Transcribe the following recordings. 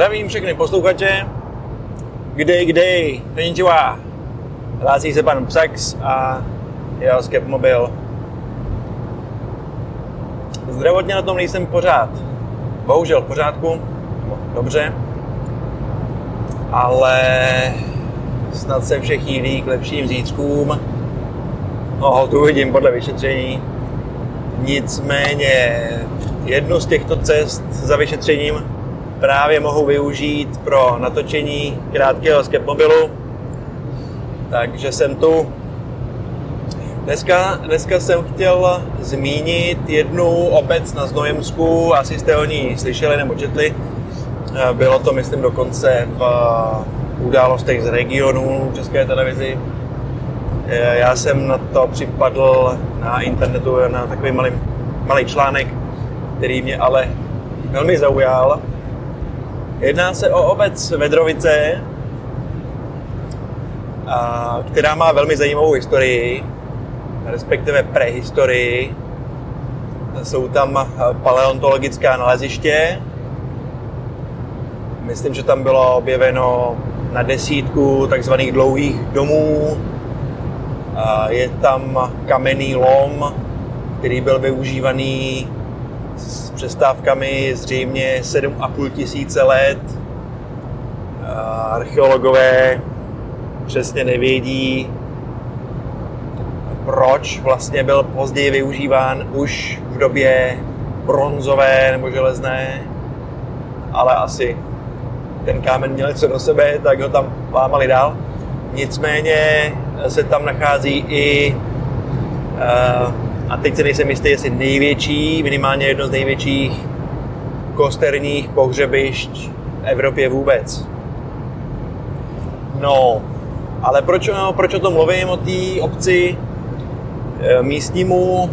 Zdravím všechny posluchače. Kdy, kdy, konnichiwa. Hlásí se pan Psax a jeho Skepmobil. Zdravotně na tom nejsem pořád. Bohužel v pořádku, dobře, ale snad se vše chýlí k lepším zítřkům. No, tu vidím podle vyšetření. Nicméně jednu z těchto cest za vyšetřením právě mohu využít pro natočení krátkého skepmobilu. Takže jsem tu. Dneska, dneska jsem chtěl zmínit jednu obec na Znojemsku, asi jste o ní slyšeli nebo četli. Bylo to, myslím, dokonce v událostech z regionu České televizi. Já jsem na to připadl na internetu na takový malý, malý článek, který mě ale velmi zaujal. Jedná se o obec Vedrovice, která má velmi zajímavou historii, respektive prehistorii. Jsou tam paleontologická naleziště. Myslím, že tam bylo objeveno na desítku takzvaných dlouhých domů. Je tam kamenný lom, který byl využívaný s přestávkami zřejmě 7,5 tisíce let. Archeologové přesně nevědí, proč vlastně byl později využíván už v době bronzové nebo železné, ale asi ten kámen měl něco do sebe, tak ho tam lámali dál. Nicméně se tam nachází i, eh, a teď se nejsem jistý, jestli největší, minimálně jedno z největších kosterních pohřebišť v Evropě vůbec. No, ale proč, no, proč o tom mluvím, o té obci eh, místnímu,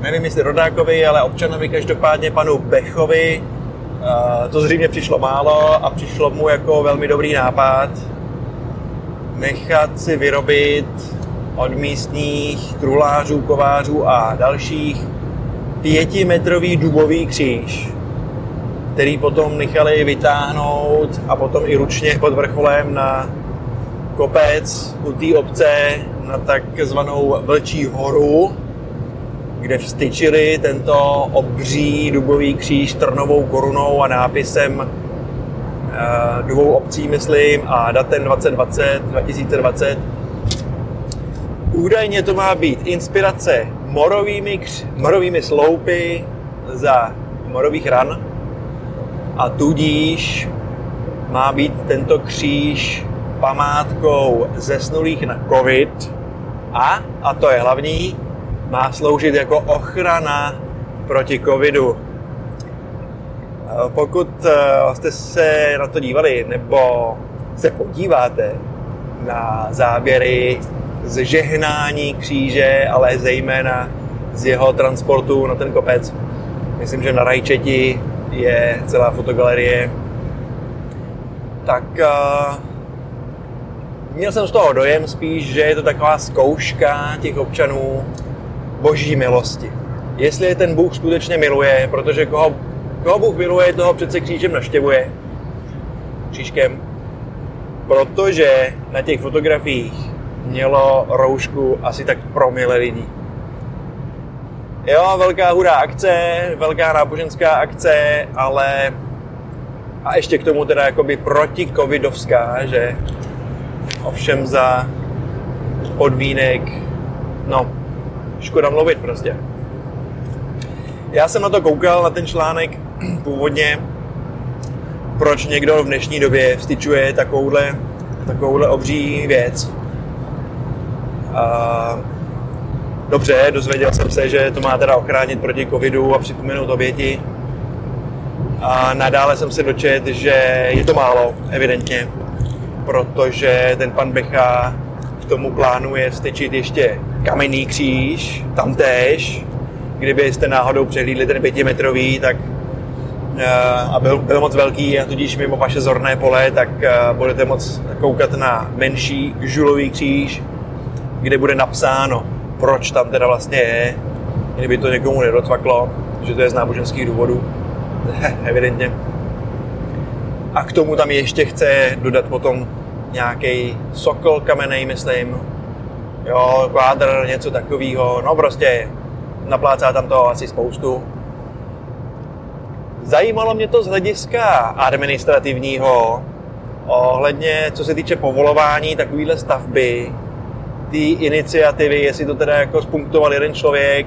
nevím jestli rodákovi, ale občanovi každopádně panu Bechovi, eh, to zřejmě přišlo málo a přišlo mu jako velmi dobrý nápad nechat si vyrobit od místních truhlářů, kovářů a dalších pětimetrový dubový kříž, který potom nechali vytáhnout a potom i ručně pod vrcholem na kopec u té obce na takzvanou Vlčí horu, kde vstyčili tento obří dubový kříž trnovou korunou a nápisem uh, dvou obcí, myslím, a datem 2020, 2020. Údajně to má být inspirace morovými, morovými sloupy za morových ran a tudíž má být tento kříž památkou zesnulých na COVID a, a to je hlavní, má sloužit jako ochrana proti covidu. Pokud eh, jste se na to dívali nebo se podíváte na záběry z žehnání kříže, ale zejména z jeho transportu na ten kopec, myslím, že na Rajčeti je celá fotogalerie, tak uh, měl jsem z toho dojem spíš, že je to taková zkouška těch občanů boží milosti. Jestli je ten Bůh skutečně miluje, protože koho, koho Bůh miluje, toho přece křížem naštěvuje. Křížkem. Protože na těch fotografiích mělo roušku asi tak promile lidí. Jo, velká hurá akce, velká náboženská akce, ale a ještě k tomu teda jakoby proti covidovská, že ovšem za podmínek, no, škoda mluvit prostě. Já jsem na to koukal, na ten článek původně, proč někdo v dnešní době vstyčuje takovouhle, takovouhle obří věc. A dobře, dozvěděl jsem se, že to má teda ochránit proti covidu a připomenout oběti. A nadále jsem se dočet, že je to málo, evidentně protože ten pan Becha k tomu plánuje vstyčit ještě kamenný kříž, tam též. Kdybyste náhodou přehlídli ten pětimetrový, tak eh, a byl, byl moc velký a tudíž mimo vaše zorné pole, tak eh, budete moc koukat na menší žulový kříž, kde bude napsáno, proč tam teda vlastně je, kdyby to někomu nedotvaklo, že to je z náboženských důvodů, evidentně. a k tomu tam ještě chce dodat potom nějaký sokol kamenej, myslím, jo, kvádr, něco takového, no prostě naplácá tam toho asi spoustu. Zajímalo mě to z hlediska administrativního, ohledně, co se týče povolování takovéhle stavby, ty iniciativy, jestli to teda jako spunktoval jeden člověk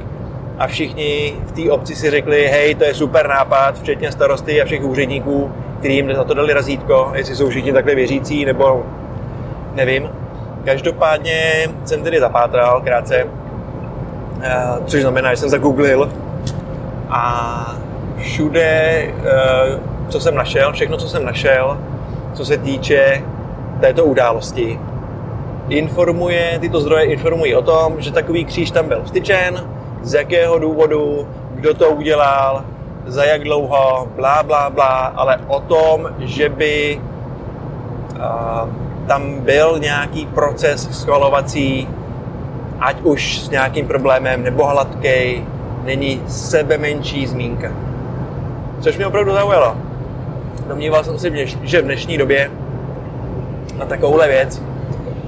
a všichni v té obci si řekli, hej, to je super nápad, včetně starosty a všech úředníků, kterým za to dali razítko, jestli jsou všichni takhle věřící, nebo nevím. Každopádně jsem tedy zapátral krátce, eh, což znamená, že jsem zagooglil a všude, eh, co jsem našel, všechno, co jsem našel, co se týče této události, informuje, tyto zdroje informují o tom, že takový kříž tam byl vstyčen, z jakého důvodu, kdo to udělal, za jak dlouho, blá, blá, blá, ale o tom, že by uh, tam byl nějaký proces schvalovací, ať už s nějakým problémem nebo hladkej, není sebe menší zmínka. Což mě opravdu zaujalo. Domníval jsem si, že v dnešní době na takovouhle věc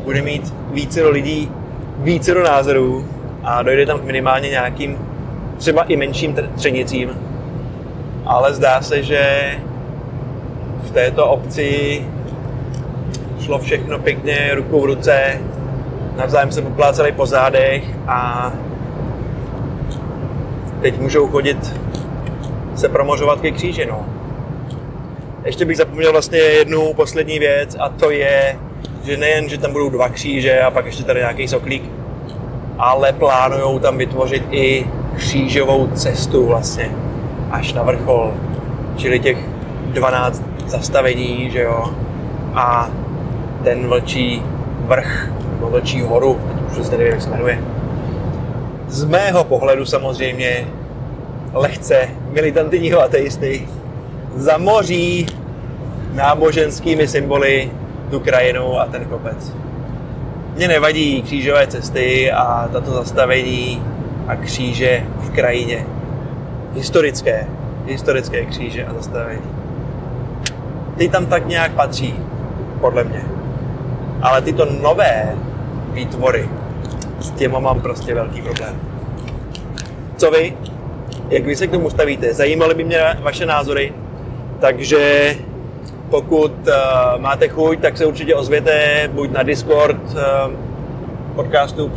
bude mít více do lidí, více do názorů a dojde tam k minimálně nějakým třeba i menším třenicím. Ale zdá se, že v této obci šlo všechno pěkně ruku v ruce, navzájem se popláceli po zádech a teď můžou chodit se promořovat ke kříži. No. Ještě bych zapomněl vlastně jednu poslední věc a to je, že nejen, že tam budou dva kříže a pak ještě tady nějaký soklík, ale plánují tam vytvořit i křížovou cestu vlastně až na vrchol. Čili těch 12 zastavení, že jo, a ten vlčí vrch, nebo vlčí horu, už přesně nevím, jak se jmenuje. Z mého pohledu samozřejmě lehce militantního ateisty zamoří náboženskými symboly tu krajinu a ten kopec. Mně nevadí křížové cesty a tato zastavení a kříže v krajině. Historické, historické kříže a zastavení. Ty tam tak nějak patří, podle mě. Ale tyto nové výtvory, s těma mám prostě velký problém. Co vy? Jak vy se k tomu stavíte? Zajímaly by mě vaše názory, takže pokud uh, máte chuť, tak se určitě ozvěte buď na Discord uh, podcastu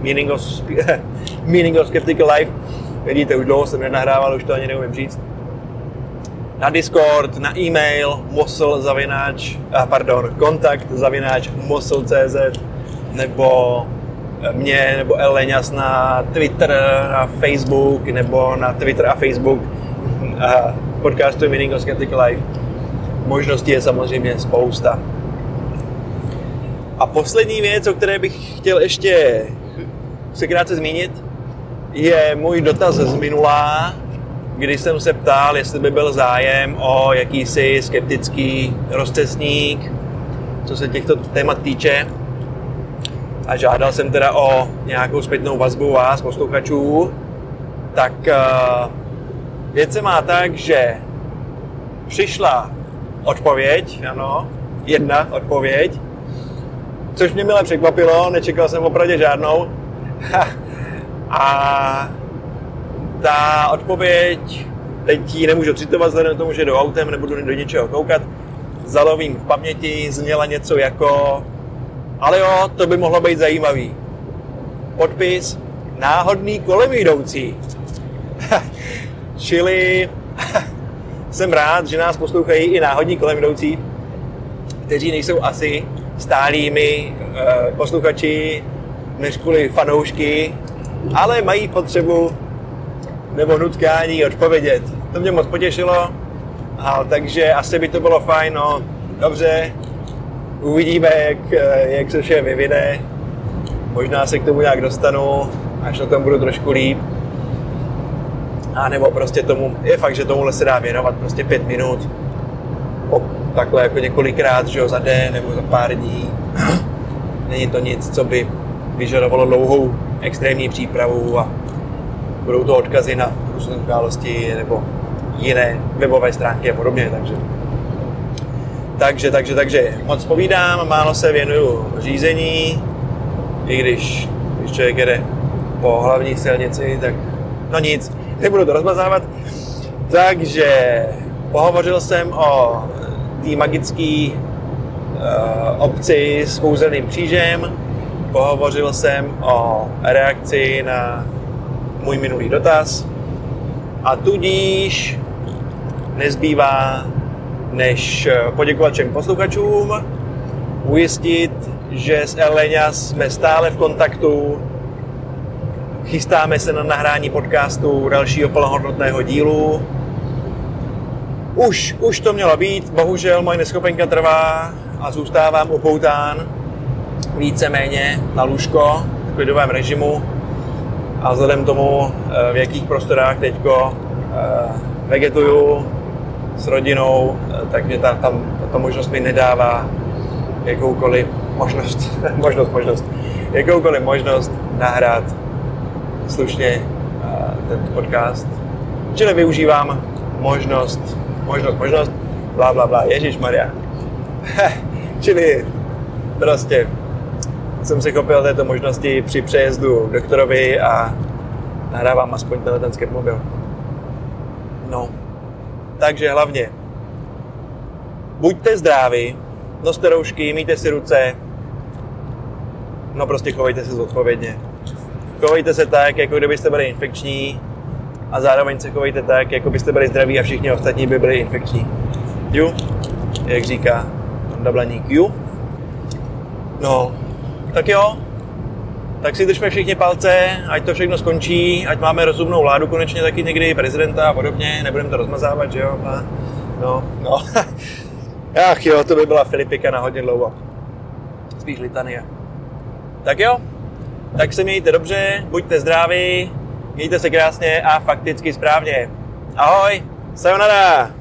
Meaning of, Meaning of Skeptical Life. Vidíte, už dlouho jsem nenahrával, už to ani neumím říct. Na Discord, na e-mail mosl zavináč, uh, pardon, kontakt zavináč mosl.cz nebo mě nebo Eleňas na Twitter a Facebook nebo na Twitter a Facebook podcastu Meaning of Skeptical Life možností je samozřejmě spousta. A poslední věc, o které bych chtěl ještě se krátce zmínit, je můj dotaz z minulá, kdy jsem se ptal, jestli by byl zájem o jakýsi skeptický rozcesník, co se těchto témat týče. A žádal jsem teda o nějakou zpětnou vazbu vás, posluchačů. Tak uh, věc se má tak, že přišla odpověď, ano, jedna odpověď, což mě milé překvapilo, nečekal jsem opravdu žádnou. A ta odpověď, teď ji nemůžu citovat, vzhledem tomu, že do autem nebudu do ničeho koukat, zalovím v paměti, zněla něco jako ale jo, to by mohlo být zajímavý. Podpis náhodný kolem jdoucí. Čili jsem rád, že nás poslouchají i náhodní kolem jdoucí, kteří nejsou asi stálými uh, posluchači, než kvůli fanoušky, ale mají potřebu nebo nutkání odpovědět. To mě moc potěšilo, a, takže asi by to bylo fajn, no dobře, uvidíme, jak, eh, jak se vše vyvine. Možná se k tomu nějak dostanu, až na tom budu trošku líp a nebo prostě tomu, je fakt, že tomu se dá věnovat prostě pět minut, o, takhle jako několikrát, že jo, za den nebo za pár dní. Není to nic, co by vyžadovalo dlouhou extrémní přípravu a budou to odkazy na různé události nebo jiné webové stránky a podobně, takže takže, takže, takže moc povídám, málo se věnuju řízení, i když, když člověk jede po hlavní silnici, tak no nic, nebudu to rozmazávat. Takže pohovořil jsem o té magické uh, obci s kouzelným křížem, pohovořil jsem o reakci na můj minulý dotaz a tudíž nezbývá než poděkovat všem posluchačům, ujistit, že s Elenia jsme stále v kontaktu, chystáme se na nahrání podcastu dalšího plnohodnotného dílu. Už, už to mělo být, bohužel moje neschopenka trvá a zůstávám upoután víceméně na lůžko v klidovém režimu a vzhledem tomu, eh, v jakých prostorách teďko eh, vegetuju s rodinou, eh, tak mě ta, tam ta možnost mi nedává jakoukoliv možnost, možnost, možnost, jakoukoliv možnost nahrát slušně tento podcast. Čili využívám možnost, možnost, možnost, bla, bla, bla, Ježíš Maria. Čili prostě jsem se chopil této možnosti při přejezdu doktorovi a nahrávám aspoň tenhle ten mobil. No, takže hlavně buďte zdraví, noste roušky, mýjte si ruce, no prostě chovejte se zodpovědně. Chovejte se tak, jako kdybyste byli infekční a zároveň se chovejte tak, jako byste byli zdraví a všichni ostatní by byli infekční. Ju, jak říká Dablaník, ju. No, tak jo, tak si držme všichni palce, ať to všechno skončí, ať máme rozumnou vládu konečně taky někdy, prezidenta a podobně, nebudeme to rozmazávat, že jo? No, no. Ach jo, to by byla Filipika na hodně dlouho. Spíš litanie. Tak jo, tak se mějte dobře, buďte zdraví, mějte se krásně a fakticky správně. Ahoj, sayonara!